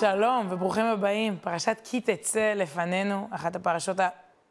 שלום וברוכים הבאים. פרשת כי תצא לפנינו, אחת הפרשות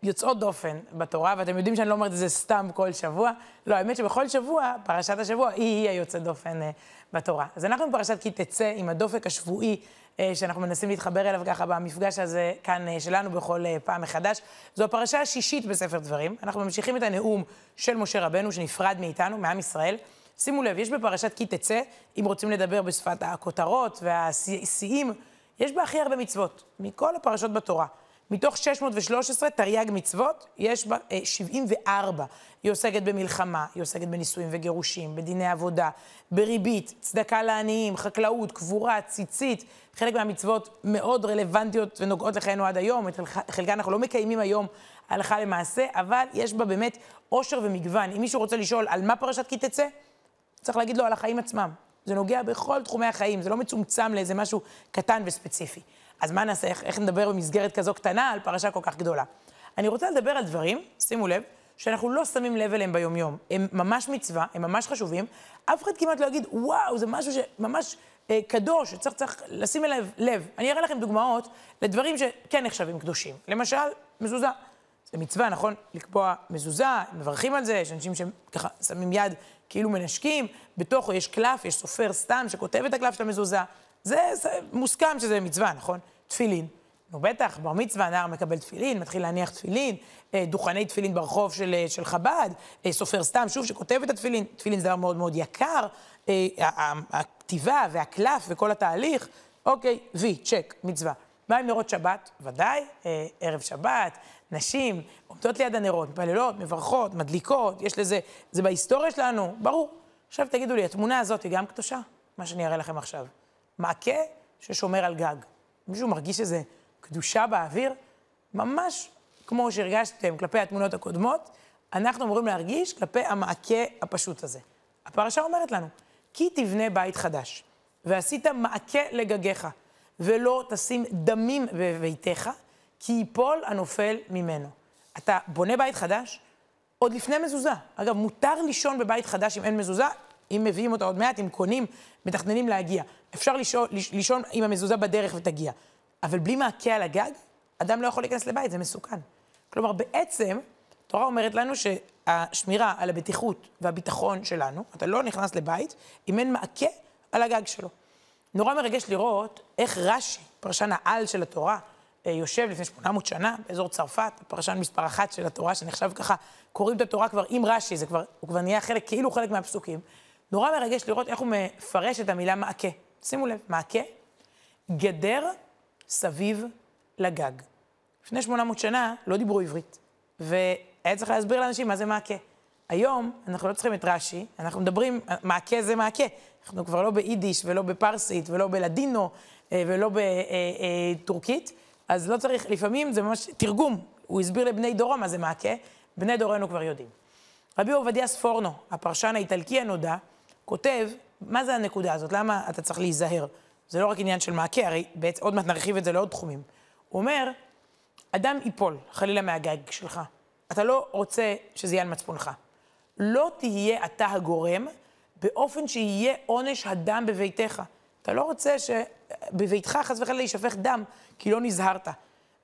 היוצאות דופן בתורה, ואתם יודעים שאני לא אומרת את זה סתם כל שבוע. לא, האמת שבכל שבוע, פרשת השבוע היא-היא היוצאת דופן uh, בתורה. אז אנחנו בפרשת כי תצא עם הדופק השבועי uh, שאנחנו מנסים להתחבר אליו ככה במפגש הזה כאן uh, שלנו בכל uh, פעם מחדש. זו הפרשה השישית בספר דברים. אנחנו ממשיכים את הנאום של משה רבנו שנפרד מאיתנו, מעם ישראל. שימו לב, יש בפרשת כי תצא, אם רוצים לדבר בשפת הכותרות והשיאים, יש בה הכי הרבה מצוות, מכל הפרשות בתורה. מתוך 613 תרי"ג מצוות, יש בה אה, 74. היא עוסקת במלחמה, היא עוסקת בנישואים וגירושים, בדיני עבודה, בריבית, צדקה לעניים, חקלאות, קבורה, ציצית. חלק מהמצוות מאוד רלוונטיות ונוגעות לחיינו עד היום, את חלקן אנחנו לא מקיימים היום הלכה למעשה, אבל יש בה באמת עושר ומגוון. אם מישהו רוצה לשאול על מה פרשת כי תצא, צריך להגיד לו על החיים עצמם. זה נוגע בכל תחומי החיים, זה לא מצומצם לאיזה משהו קטן וספציפי. אז מה נעשה, איך, איך נדבר במסגרת כזו קטנה על פרשה כל כך גדולה? אני רוצה לדבר על דברים, שימו לב, שאנחנו לא שמים לב אליהם ביומיום. הם ממש מצווה, הם ממש חשובים. אף אחד כמעט לא יגיד, וואו, זה משהו שממש אה, קדוש, שצריך צריך לשים אליו לב. אני אראה לכם דוגמאות לדברים שכן נחשבים קדושים. למשל, מזוזה. זה מצווה, נכון? לקבוע מזוזה, מברכים על זה, יש אנשים שככה שמים יד כאילו מנשקים, בתוכו יש קלף, יש סופר סתם שכותב את הקלף של המזוזה. זה, זה מוסכם שזה מצווה, נכון? תפילין. נו בטח, בר מצווה, נער מקבל תפילין, מתחיל להניח תפילין, אה, דוכני תפילין ברחוב של, אה, של חב"ד, אה, סופר סתם, שוב, שכותב את התפילין, תפילין זה דבר מאוד מאוד יקר, הכתיבה והקלף וכל התהליך, אוקיי, וי, צ'ק, מצווה. מה עם נרות שבת? ודאי, ערב שבת, נשים עומדות ליד הנרות, מתפללות, מברכות, מדליקות, יש לזה, זה בהיסטוריה שלנו, ברור. עכשיו תגידו לי, התמונה הזאת היא גם קדושה? מה שאני אראה לכם עכשיו. מעקה ששומר על גג. מישהו מרגיש איזה קדושה באוויר? ממש כמו שהרגשתם כלפי התמונות הקודמות, אנחנו אמורים להרגיש כלפי המעקה הפשוט הזה. הפרשה אומרת לנו, כי תבנה בית חדש, ועשית מעקה לגגיך, ולא תשים דמים בביתך, כי ייפול הנופל ממנו. אתה בונה בית חדש, עוד לפני מזוזה. אגב, מותר לישון בבית חדש אם אין מזוזה, אם מביאים אותה עוד מעט, אם קונים, מתכננים להגיע. אפשר לישון, לישון עם המזוזה בדרך ותגיע. אבל בלי מעקה על הגג, אדם לא יכול להיכנס לבית, זה מסוכן. כלומר, בעצם, התורה אומרת לנו שהשמירה על הבטיחות והביטחון שלנו, אתה לא נכנס לבית אם אין מעקה על הגג שלו. נורא מרגש לראות איך רש"י, פרשן העל של התורה, יושב לפני 800 שנה באזור צרפת, הפרשן מספר אחת של התורה, שנחשב ככה, קוראים את התורה כבר עם רש"י, זה כבר, הוא כבר נהיה חלק, כאילו חלק מהפסוקים. נורא מרגש לראות איך הוא מפרש את המילה מעקה. שימו לב, מעקה, גדר סביב לגג. לפני 800 שנה לא דיברו עברית, והיה צריך להסביר לאנשים מה זה מעקה. היום אנחנו לא צריכים את רש"י, אנחנו מדברים, מעקה זה מעקה. אנחנו כבר לא ביידיש ולא בפרסית ולא בלדינו אה, ולא בטורקית. אז לא צריך, לפעמים זה ממש תרגום. הוא הסביר לבני דורו מה זה מעקה, בני דורנו כבר יודעים. רבי עובדיה ספורנו, הפרשן האיטלקי הנודע, כותב, מה זה הנקודה הזאת? למה אתה צריך להיזהר? זה לא רק עניין של מעקה, הרי בעצם עוד מעט נרחיב את זה לעוד תחומים. הוא אומר, אדם ייפול, חלילה מהגג שלך. אתה לא רוצה שזה יהיה על מצפונך. לא תהיה אתה הגורם באופן שיהיה עונש הדם בביתך. אתה לא רוצה שבביתך חס וחלילה יישפך דם, כי לא נזהרת.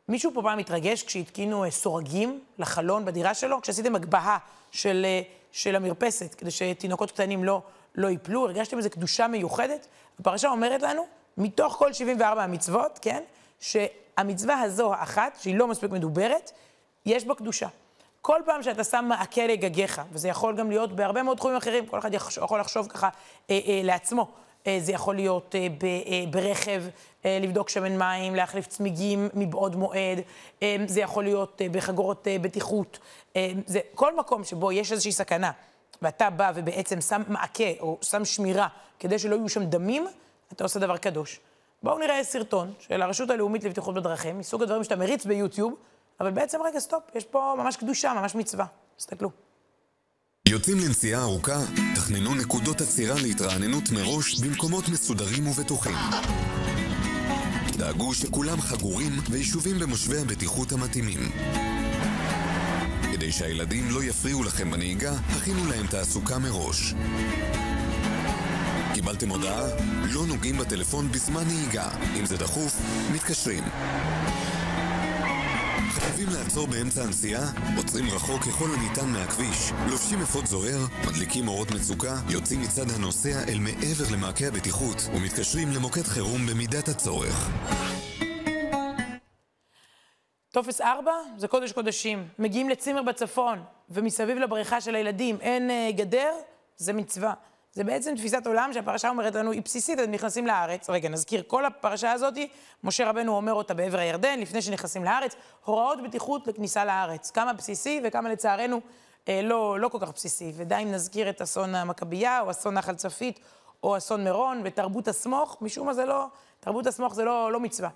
מישהו פה פעם התרגש כשהתקינו אה, סורגים לחלון בדירה שלו? כשעשיתם הגבהה של, אה, של המרפסת, כדי שתינוקות קטנים לא, לא ייפלו? הרגשתם איזו קדושה מיוחדת? הפרשה אומרת לנו, מתוך כל 74 המצוות, כן, שהמצווה הזו האחת, שהיא לא מספיק מדוברת, יש בה קדושה. כל פעם שאתה שם מעקה לגגיך, וזה יכול גם להיות בהרבה מאוד תחומים אחרים, כל אחד יכול לחשוב ככה אה, אה, לעצמו. אה, זה יכול להיות אה, אה, ברכב, לבדוק שמן מים, להחליף צמיגים מבעוד מועד, זה יכול להיות בחגורות בטיחות. זה כל מקום שבו יש איזושהי סכנה, ואתה בא ובעצם שם מעקה או שם שמירה כדי שלא יהיו שם דמים, אתה עושה דבר קדוש. בואו נראה סרטון של הרשות הלאומית לבטיחות בדרכים, מסוג הדברים שאתה מריץ ביוטיוב, אבל בעצם, רגע, סטופ, יש פה ממש קדושה, ממש מצווה. תסתכלו. יוצאים לנסיעה ארוכה? תכננו נקודות עצירה להתרעננות מראש במקומות מסודרים ובטוחים. דאגו שכולם חגורים ויישובים במושבי הבטיחות המתאימים. כדי שהילדים לא יפריעו לכם בנהיגה, הכינו להם תעסוקה מראש. קיבלתם הודעה? לא נוגעים בטלפון בזמן נהיגה. אם זה דחוף, מתקשרים. חייבים לעצור באמצע הנסיעה? עוצרים רחוק ככל הניתן מהכביש, לובשים אפוד זוהר, מדליקים אורות מצוקה, יוצאים מצד הנוסע אל מעבר למעקה הבטיחות ומתקשרים למוקד חירום במידת הצורך. טופס 4 זה קודש קודשים. מגיעים לצימר בצפון, ומסביב לבריכה של הילדים אין uh, גדר, זה מצווה. זה בעצם תפיסת עולם שהפרשה אומרת לנו, היא בסיסית, אתם נכנסים לארץ. רגע, נזכיר, כל הפרשה הזאת, משה רבנו אומר אותה בעבר הירדן, לפני שנכנסים לארץ, הוראות בטיחות לכניסה לארץ. כמה בסיסי וכמה לצערנו אה, לא, לא כל כך בסיסי. ודי אם נזכיר את אסון המכבייה, או אסון נחל צפית, או אסון מירון, ותרבות הסמוך, משום מה זה לא, תרבות הסמוך זה לא, לא מצווה.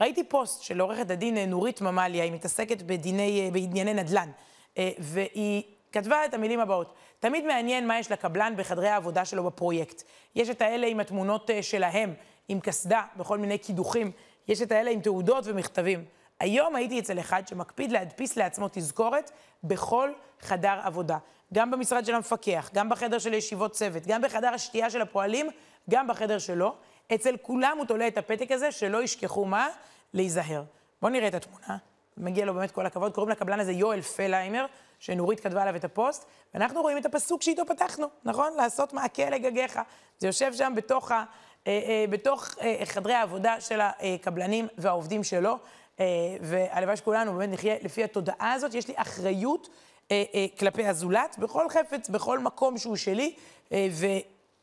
ראיתי פוסט של עורכת הדין נורית ממליה, היא מתעסקת בדיני, בענייני נדל"ן, אה, והיא כתבה את המילים הבאות: תמיד מעניין מה יש לקבלן בחדרי העבודה שלו בפרויקט. יש את האלה עם התמונות אה, שלהם, עם קסדה, בכל מיני קידוחים. יש את האלה עם תעודות ומכתבים. היום הייתי אצל אחד שמקפיד להדפיס לעצמו תזכורת בכל חדר עבודה. גם במשרד של המפקח, גם בחדר של ישיבות צוות, גם בחדר השתייה של הפועלים, גם בחדר שלו. אצל כולם הוא תולה את הפתק הזה, שלא ישכחו מה? להיזהר. בואו נראה את התמונה. מגיע לו באמת כל הכבוד. קוראים לקבלן הזה יואל פלהיימר, שנורית כתבה עליו את הפוסט, ואנחנו רואים את הפסוק שאיתו פתחנו, נכון? לעשות מעקה לגגיך. זה יושב שם בתוך, ה, אה, אה, בתוך אה, חדרי העבודה של הקבלנים והעובדים שלו, אה, והלוואי שכולנו באמת נחיה לפי התודעה הזאת. יש לי אחריות אה, אה, כלפי הזולת, בכל חפץ, בכל מקום שהוא שלי, אה, ו...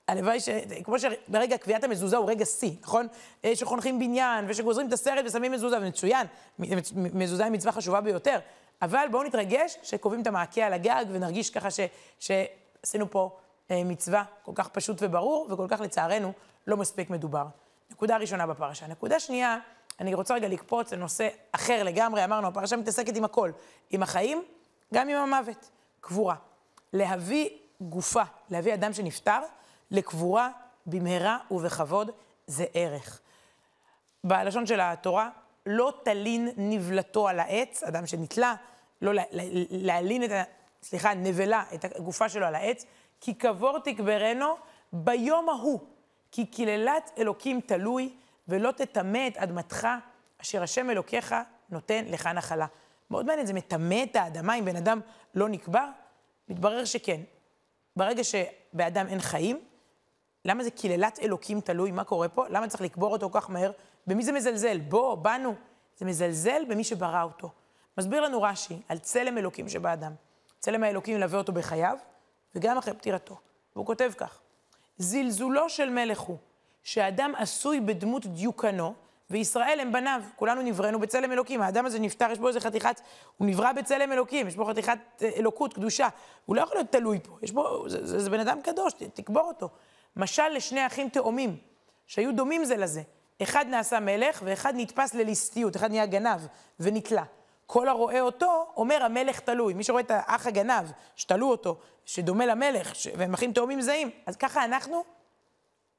הלוואי ש... כמו שברגע קביעת המזוזה הוא רגע שיא, נכון? אה, שחונכים בניין ושגוזרים את הסרט ושמים מזוזה, ומצוין, מזוזה היא מצווה חשובה ביותר. אבל בואו נתרגש שקובעים את המעקה על הגג ונרגיש ככה ש... שעשינו פה אה, מצווה כל כך פשוט וברור, וכל כך לצערנו לא מספיק מדובר. נקודה ראשונה בפרשה. נקודה שנייה, אני רוצה רגע לקפוץ לנושא אחר לגמרי. אמרנו, הפרשה מתעסקת עם הכל, עם החיים, גם עם המוות. קבורה. להביא גופה, להביא אדם שנפטר, לקבורה במהרה ובכבוד, זה ערך. בלשון של התורה, לא תלין נבלתו על העץ, אדם שנתלה, לא להלין את ה... סליחה, נבלה, את הגופה שלו על העץ, כי קבור תקברנו ביום ההוא, כי קללת אלוקים תלוי, ולא תטמא את אדמתך, אשר השם אלוקיך נותן לך נחלה. מאוד מעניין, זה מטמא את האדמה אם בן אדם לא נקבר? מתברר שכן. ברגע שבאדם אין חיים, למה זה קללת אלוקים תלוי? מה קורה פה? למה צריך לקבור אותו כל כך מהר? במי זה מזלזל? בו, בנו. זה מזלזל במי שברא אותו. מסביר לנו רש"י על צלם אלוקים שבאדם. צלם האלוקים ילווה אותו בחייו, וגם אחרי פטירתו. והוא כותב כך: זלזולו של מלך הוא, שאדם עשוי בדמות דיוקנו, וישראל הם בניו. כולנו נבראנו בצלם אלוקים. האדם הזה נפטר, יש בו איזה חתיכת, הוא נברא בצלם אלוקים, יש בו חתיכת אה, אלוקות, קדושה. הוא לא יכול להיות תלוי פה, יש בו, זה, זה, זה בן אדם קדוש, תקבור אותו. משל לשני אחים תאומים, שהיו דומים זה לזה. אחד נעשה מלך ואחד נתפס לליסטיות, אחד נהיה גנב ונתלה. כל הרואה אותו, אומר המלך תלוי. מי שרואה את האח הגנב, שתלו אותו, שדומה למלך, ש... והם אחים תאומים זהים, אז ככה אנחנו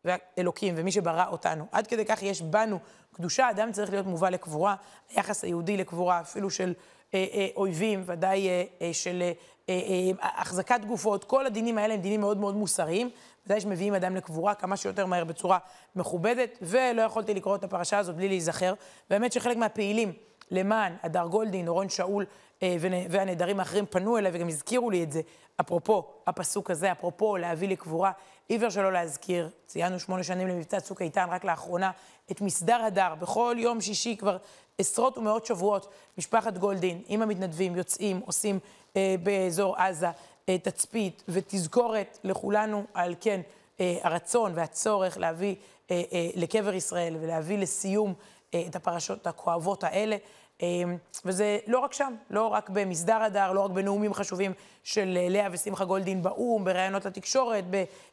ואלוקים ומי שברא אותנו. עד כדי כך יש בנו קדושה, אדם צריך להיות מובא לקבורה. היחס היהודי לקבורה, אפילו של אה, אה, אויבים, ודאי אה, אה, של אה, אה, החזקת גופות, כל הדינים האלה הם דינים מאוד מאוד מוסריים. ודאי שמביאים אדם לקבורה כמה שיותר מהר בצורה מכובדת, ולא יכולתי לקרוא את הפרשה הזאת בלי להיזכר. באמת שחלק מהפעילים למען הדר גולדין, אורון שאול אה, והנעדרים האחרים פנו אליי וגם הזכירו לי את זה. אפרופו הפסוק הזה, אפרופו להביא לקבורה, אי אפשר שלא להזכיר, ציינו שמונה שנים למבצע צוק איתן רק לאחרונה, את מסדר הדר, בכל יום שישי כבר עשרות ומאות שבועות, משפחת גולדין עם המתנדבים יוצאים, עושים אה, באזור עזה אה, תצפית ותזכורת לכולנו על כן אה, הרצון והצורך להביא אה, אה, לקבר ישראל ולהביא לסיום אה, את הפרשות הכואבות האלה. אמ, וזה לא רק שם, לא רק במסדר הדר, לא רק בנאומים חשובים של אה, לאה ושמחה גולדין באו"ם, בראיונות לתקשורת,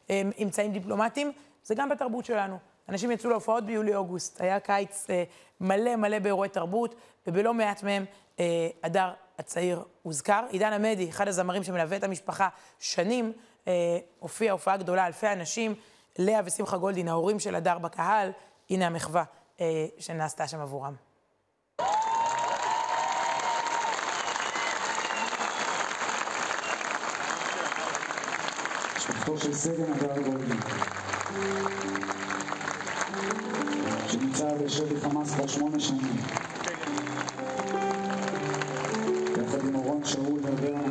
באמצעים דיפלומטיים, זה גם בתרבות שלנו. אנשים יצאו להופעות ביולי-אוגוסט, היה קיץ אה, מלא מלא באירועי תרבות, ובלא מעט מהם אה, הדר הצעיר הוזכר. עידן עמדי, אחד הזמרים שמלווה את המשפחה שנים, הופיע הופעה גדולה, אלפי אנשים, לאה ושמחה גולדין, ההורים של הדר בקהל, הנה המחווה שנעשתה שם עבורם. משפחתו של סגן הדר גולדין. שנמצא בשבי חמאס כבר שמונה שנים. יחד עם אורון שאול וברן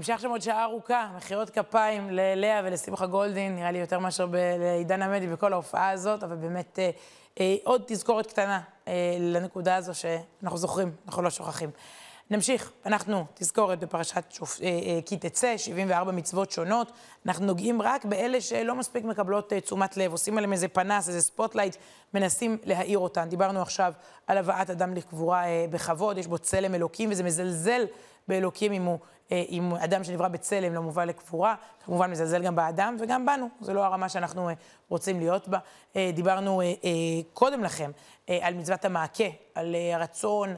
נמשך שם עוד שעה ארוכה, מחיאות כפיים ללאה ולשמחה גולדין, נראה לי יותר מאשר לעידן עמדי בכל ההופעה הזאת, אבל באמת אה, אה, עוד תזכורת קטנה אה, לנקודה הזו שאנחנו זוכרים, אנחנו לא שוכחים. נמשיך, אנחנו, תזכורת בפרשת שופ... אה, אה, כי תצא, 74 מצוות שונות. אנחנו נוגעים רק באלה שלא מספיק מקבלות אה, תשומת לב, עושים עליהם איזה פנס, איזה spotlight, מנסים להאיר אותן. דיברנו עכשיו על הבאת אדם לקבורה אה, בכבוד, יש בו צלם אלוקים, וזה מזלזל באלוקים אם הוא, אם אדם שנברא בצלם לא מובא לקבורה. כמובן מזלזל גם באדם וגם בנו, זו לא הרמה שאנחנו אה, רוצים להיות בה. אה, דיברנו אה, אה, קודם אה, על מצוות המעקה, על אה, הרצון.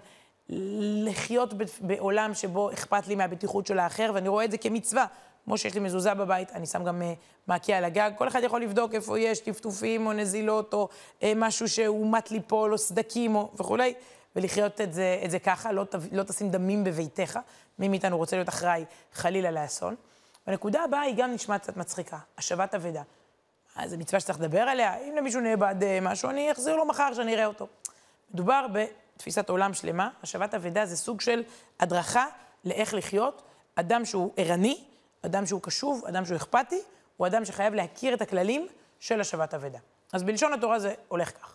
לחיות בעולם שבו אכפת לי מהבטיחות של האחר, ואני רואה את זה כמצווה. כמו שיש לי מזוזה בבית, אני שם גם uh, מעקה על הגג. כל אחד יכול לבדוק איפה יש טפטופים או נזילות, או uh, משהו שהוא מט ליפול, או סדקים, או וכולי, ולחיות את זה, את זה ככה, לא, ת- לא תשים דמים בביתך. מי מאיתנו רוצה להיות אחראי, חלילה, לאסון. והנקודה הבאה היא גם נשמעת קצת מצחיקה, השבת אבדה. אה, זו מצווה שצריך לדבר עליה, אם למישהו נאבד אה, משהו, אני אחזיר לו מחר שאני אראה אותו. מדובר בתפיסת עולם שלמה, השבת אבדה זה סוג של הדרכה לאיך לחיות. אדם שהוא ערני, אדם שהוא קשוב, אדם שהוא אכפתי, הוא אדם שחייב להכיר את הכללים של השבת אבדה. אז בלשון התורה זה הולך כך.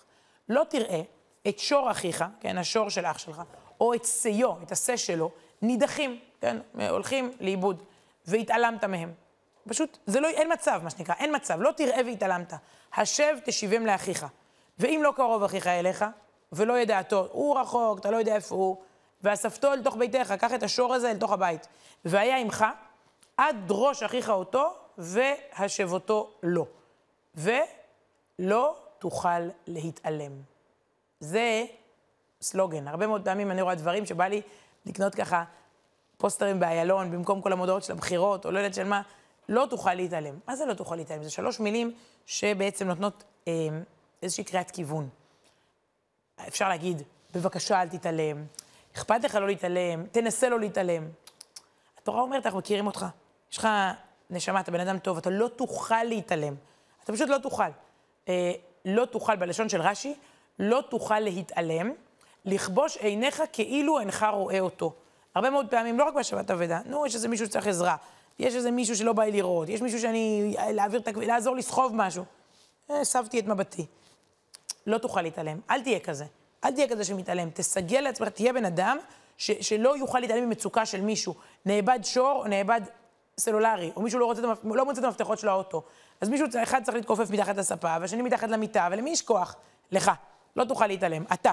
לא תראה את שור אחיך, כן, השור של אח שלך, או את שיו, את השה שלו, נידחים, כן, הולכים לאיבוד, והתעלמת מהם. פשוט, זה לא, אין מצב, מה שנקרא, אין מצב. לא תראה והתעלמת. השב תשיבם לאחיך. ואם לא קרוב אחיך אליך, ולא ידעתו, הוא רחוק, אתה לא יודע איפה הוא, ואספתו אל תוך ביתך, קח את השור הזה אל תוך הבית. והיה עמך, עד דרוש אחיך אותו, והשבותו לו. ולא תוכל להתעלם. זה סלוגן. הרבה מאוד פעמים אני רואה דברים שבא לי לקנות ככה פוסטרים באיילון, במקום כל המודעות של הבחירות, או לא יודעת של מה, לא תוכל להתעלם. מה זה לא תוכל להתעלם? זה שלוש מילים שבעצם נותנות אה, איזושהי קריאת כיוון. אפשר להגיד, בבקשה אל תתעלם, אכפת לך לא להתעלם, תנסה לא להתעלם. התורה אומרת, אנחנו מכירים אותך. יש לך נשמה, אתה בן אדם טוב, אתה לא תוכל להתעלם. אתה פשוט לא תוכל. אה, לא תוכל, בלשון של רש"י, לא תוכל להתעלם, לכבוש עיניך כאילו אינך רואה אותו. הרבה מאוד פעמים, לא רק בשבת אבדה, נו, יש איזה מישהו שצריך עזרה, יש איזה מישהו שלא בא לי לראות, יש מישהו שאני, להעביר את הכביש, לעזור לסחוב משהו. אה, הסבתי את מבטי. לא תוכל להתעלם, אל תהיה כזה. אל תהיה כזה שמתעלם. תסגל לעצמך, תהיה בן אדם ש, שלא יוכל להתעלם ממצוקה של מישהו. נאבד שור או נאבד סלולרי, או מישהו לא, רוצה, לא מוצא את המפתחות של האוטו. אז מישהו, אחד צריך להתכופף מתחת לספה, והשני מתחת למיטה, ולמי יש כוח? לך. לא תוכל להתעלם, אתה.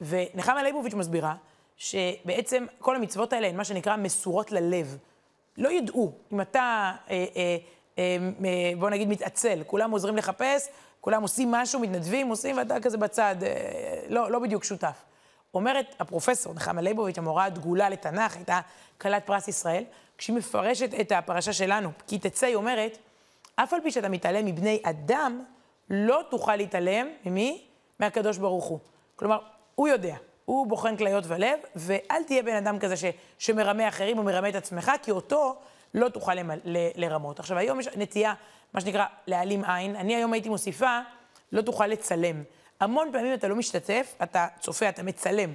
ונחמה ליבוביץ' מסבירה שבעצם כל המצוות האלה הן מה שנקרא מסורות ללב. לא ידעו אם אתה, אה, אה, אה, אה, בוא נגיד, מתעצל, כולם עוזרים לחפש, כולם עושים משהו, מתנדבים, עושים, ואתה כזה בצד, אה, לא, לא בדיוק שותף. אומרת הפרופסור נחמה ליבוביץ', המורה הדגולה לתנ"ך, הייתה כלת פרס ישראל, כשהיא מפרשת את הפרשה שלנו, כי תצא, היא אומרת, אף על פי שאתה מתעלם מבני אדם, לא תוכל להתעלם ממי? מהקדוש ברוך הוא. כלומר, הוא יודע, הוא בוחן כליות ולב, ואל תהיה בן אדם כזה ש, שמרמה אחרים או מרמה את עצמך, כי אותו לא תוכל למ, ל, לרמות. עכשיו, היום יש נטייה, מה שנקרא, להעלים עין. אני היום הייתי מוסיפה, לא תוכל לצלם. המון פעמים אתה לא משתתף, אתה צופה, אתה מצלם.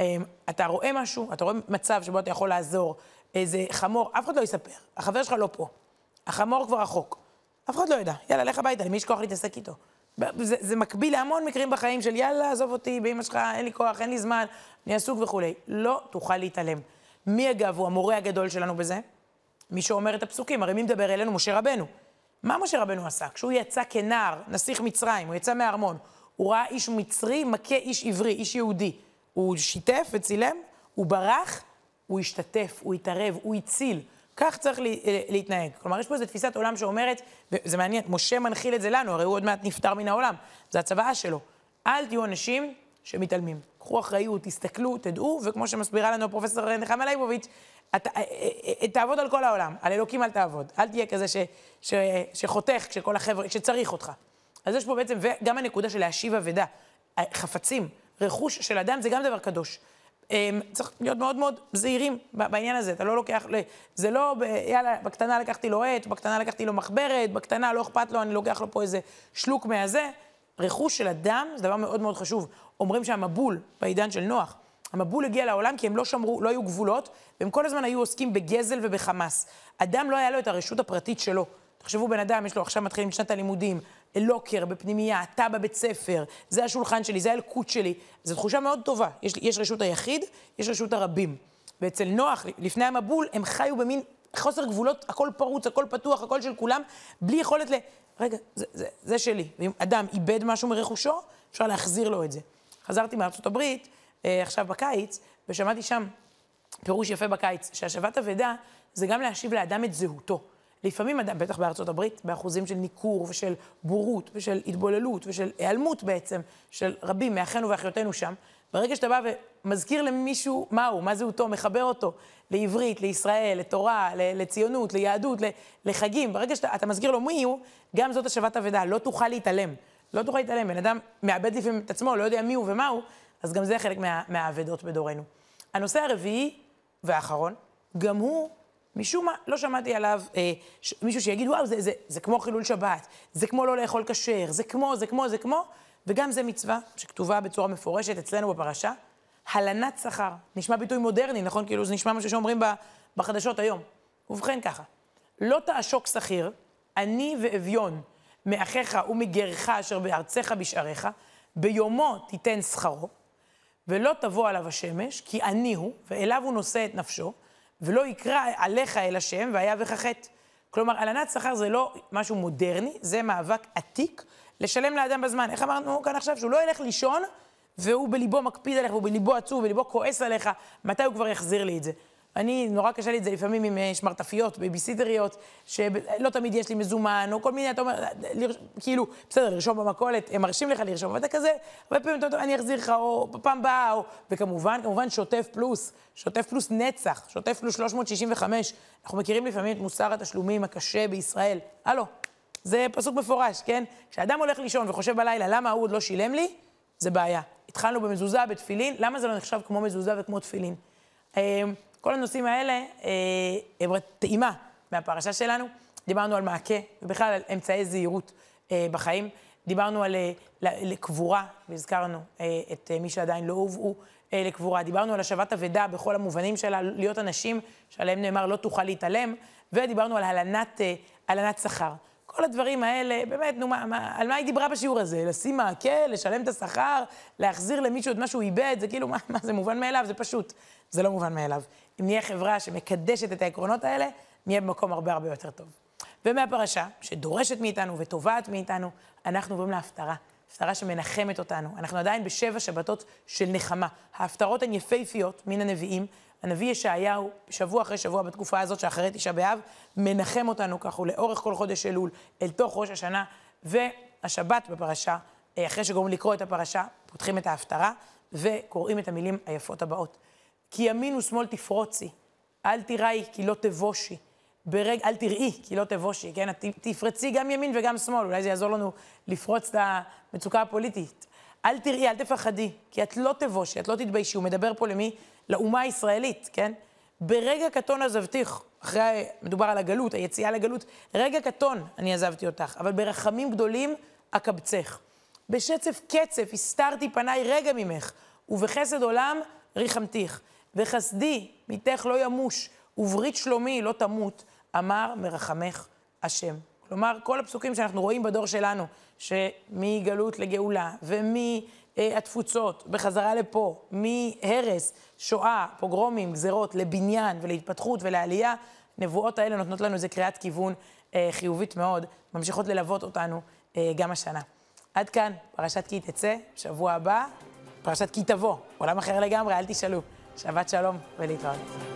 אמ, אתה רואה משהו, אתה רואה מצב שבו אתה יכול לעזור. איזה חמור, אף אחד לא יספר, החבר שלך לא פה. החמור כבר רחוק. אף אחד לא ידע. יאללה, לך הביתה, למי יש כוח להתעסק איתו? זה, זה מקביל להמון מקרים בחיים של יאללה, עזוב אותי, באמא שלך, אין לי כוח, אין לי זמן, אני עסוק וכולי. לא תוכל להתעלם. מי אגב הוא המורה הגדול שלנו בזה? מי שאומר את הפסוקים, הרי מי מדבר אלינו? משה רבנו. מה משה רבנו עשה? כשהוא יצא כנער, נסיך מצרים, הוא יצא מהארמון, הוא ראה איש מצרי מכה איש עברי, איש יהודי. הוא שיתף וצילם, הוא ברח, הוא השתתף, הוא התערב, הוא הציל. כך צריך להתנהג. כלומר, יש פה איזו תפיסת עולם שאומרת, וזה מעניין, משה מנחיל את זה לנו, הרי הוא עוד מעט נפטר מן העולם, זה הצוואה שלו. אל תהיו אנשים שמתעלמים. קחו אחריות, תסתכלו, תדעו, וכמו שמסבירה לנו פרופסור נחמה ליבוביץ', אה, אה, אה, תעבוד על כל העולם, על אלוקים אל תעבוד. אל תהיה כזה ש, ש, שחותך כשכל החבר'ה, כשצריך אותך. אז יש פה בעצם, וגם הנקודה של להשיב אבדה. חפצים, רכוש של אדם זה גם דבר קדוש. צריך להיות מאוד מאוד זהירים בעניין הזה, אתה לא לוקח, זה לא, יאללה, בקטנה לקחתי לו עט, בקטנה לקחתי לו מחברת, בקטנה לא אכפת לו, אני לוקח לו פה איזה שלוק מהזה. רכוש של אדם זה דבר מאוד מאוד חשוב. אומרים שהמבול בעידן של נוח, המבול הגיע לעולם כי הם לא שמרו, לא היו גבולות, והם כל הזמן היו עוסקים בגזל ובחמאס. אדם לא היה לו את הרשות הפרטית שלו. תחשבו, בן אדם, יש לו עכשיו מתחילים שנת הלימודים, לוקר בפנימייה, אתה בבית ספר, זה השולחן שלי, זה האלקוט שלי. זו תחושה מאוד טובה. יש, יש רשות היחיד, יש רשות הרבים. ואצל נוח, לפני המבול, הם חיו במין חוסר גבולות, הכל פרוץ, הכל פתוח, הכל של כולם, בלי יכולת ל... רגע, זה, זה, זה שלי. ואם אדם איבד משהו מרכושו, אפשר להחזיר לו את זה. חזרתי מארצות הברית, אה, עכשיו בקיץ, ושמעתי שם פירוש יפה בקיץ, שהשבת אבדה זה גם להשיב לאדם את זהותו. לפעמים בטח בארצות הברית, באחוזים של ניכור ושל בורות ושל התבוללות ושל היעלמות בעצם, של רבים מאחינו ואחיותינו שם, ברגע שאתה בא ומזכיר למישהו מהו, מה זהותו, מחבר אותו לעברית, לישראל, לתורה, לציונות, ליהדות, לחגים, ברגע שאתה מזכיר לו מי הוא, גם זאת השבת אבדה, לא תוכל להתעלם. לא תוכל להתעלם, בן אדם מאבד לפעמים את עצמו, לא יודע מי הוא ומה הוא, אז גם זה חלק מה, מהאבדות בדורנו. הנושא הרביעי והאחרון, גם הוא, משום מה, לא שמעתי עליו אה, ש, מישהו שיגיד, וואו, זה, זה, זה כמו חילול שבת, זה כמו לא לאכול כשר, זה כמו, זה כמו, זה כמו, וגם זה מצווה שכתובה בצורה מפורשת אצלנו בפרשה, הלנת שכר. נשמע ביטוי מודרני, נכון? כאילו זה נשמע משהו שאומרים בחדשות היום. ובכן ככה, לא תעשוק שכיר, עני ואביון, מאחיך ומגרך אשר בארצך בשעריך, ביומו תיתן שכרו, ולא תבוא עליו השמש, כי עני הוא, ואליו הוא נושא את נפשו, ולא יקרא עליך אל השם, והיה בך חטא. כלומר, הלנת שכר זה לא משהו מודרני, זה מאבק עתיק לשלם לאדם בזמן. איך אמרנו כאן עכשיו? שהוא לא ילך לישון, והוא בליבו מקפיד עליך, והוא בליבו עצוב, ובליבו כועס עליך, מתי הוא כבר יחזיר לי את זה? אני, נורא קשה לי את זה לפעמים עם אה, שמרטפיות, בייביסיטריות, שלא תמיד יש לי מזומן, או כל מיני, אתה אומר, כאילו, בסדר, לרשום במכולת, הם מרשים לך לרשום, אבל אתה כזה, הרבה פעמים אתה אומר, אני אחזיר לך, או בפעם הבאה, או... וכמובן, כמובן, שוטף פלוס, שוטף פלוס נצח, שוטף פלוס 365. אנחנו מכירים לפעמים את מוסר התשלומים הקשה בישראל. הלו, זה פסוק מפורש, כן? כשאדם הולך לישון וחושב בלילה, למה ההוא עוד לא שילם לי? זה בעיה. התחלנו במזוזה, בתפילין, למה זה לא נחשב כמו מזוזה וכמו תפילין? כל הנושאים האלה אה, הם טעימה מהפרשה שלנו. דיברנו על מעקה, ובכלל על אמצעי זהירות אה, בחיים. דיברנו על אה, קבורה, והזכרנו את מי שעדיין לא הובאו לקבורה. דיברנו על השבת אבדה בכל המובנים שלה, להיות אנשים שעליהם נאמר לא תוכל להתעלם, ודיברנו על הלנת שכר. כל הדברים האלה, באמת, נו, מה, מה, על מה היא דיברה בשיעור הזה? לשים מעקה, לשלם את השכר, להחזיר למישהו את מה שהוא איבד, זה כאילו, מה, מה זה מובן מאליו? זה פשוט, זה לא מובן מאליו. אם נהיה חברה שמקדשת את העקרונות האלה, נהיה במקום הרבה הרבה יותר טוב. ומהפרשה, שדורשת מאיתנו ותובעת מאיתנו, אנחנו עוברים להפטרה. הפטרה שמנחמת אותנו. אנחנו עדיין בשבע שבתות של נחמה. ההפטרות הן יפהפיות מן הנביאים. הנביא ישעיהו, שבוע אחרי שבוע בתקופה הזאת שאחרי תשעה באב, מנחם אותנו ככה לאורך כל חודש אלול, אל תוך ראש השנה. והשבת בפרשה, אה, אחרי שגורמים לקרוא את הפרשה, פותחים את ההפטרה וקוראים את המילים היפות הבאות. כי ימין ושמאל תפרוצי, אל תיראי כי לא תבושי. ברג, אל תראי, כי לא תבושי, כן? תפרצי גם ימין וגם שמאל, אולי זה יעזור לנו לפרוץ את המצוקה הפוליטית. אל תראי, אל תפחדי, כי את לא תבושי, את לא תתביישי. הוא מדבר פה למי? לאומה הישראלית, כן? ברגע קטון עזבתיך, אחרי, מדובר על הגלות, היציאה לגלות, רגע קטון אני עזבתי אותך, אבל ברחמים גדולים אקבצך. בשצף קצף הסתרתי פניי רגע ממך, ובחסד עולם ריחמתיך. וחסדי מתך לא ימוש, וברית שלומי לא תמות, אמר מרחמך השם. כלומר, כל הפסוקים שאנחנו רואים בדור שלנו, שמגלות לגאולה, ומהתפוצות, בחזרה לפה, מהרס, שואה, פוגרומים, גזרות, לבניין ולהתפתחות ולעלייה, נבואות האלה נותנות לנו איזה קריאת כיוון אה, חיובית מאוד, ממשיכות ללוות אותנו אה, גם השנה. עד כאן, פרשת כי תצא, שבוע הבא, פרשת כי תבוא, עולם אחר לגמרי, אל תשאלו. שבת שלום ולהתראות.